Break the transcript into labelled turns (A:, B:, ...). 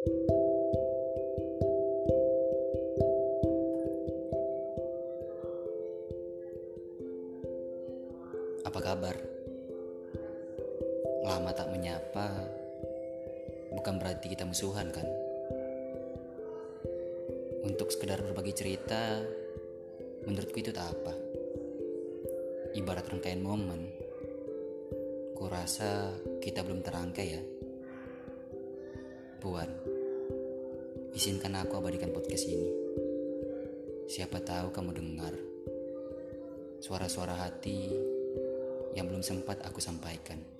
A: Apa kabar? Lama tak menyapa, bukan berarti kita musuhan kan? Untuk sekedar berbagi cerita, menurutku itu tak apa. Ibarat rangkaian momen, ku rasa kita belum terangkai ya. Puan, izinkan aku abadikan podcast ini. Siapa tahu kamu dengar suara-suara hati yang belum sempat aku sampaikan.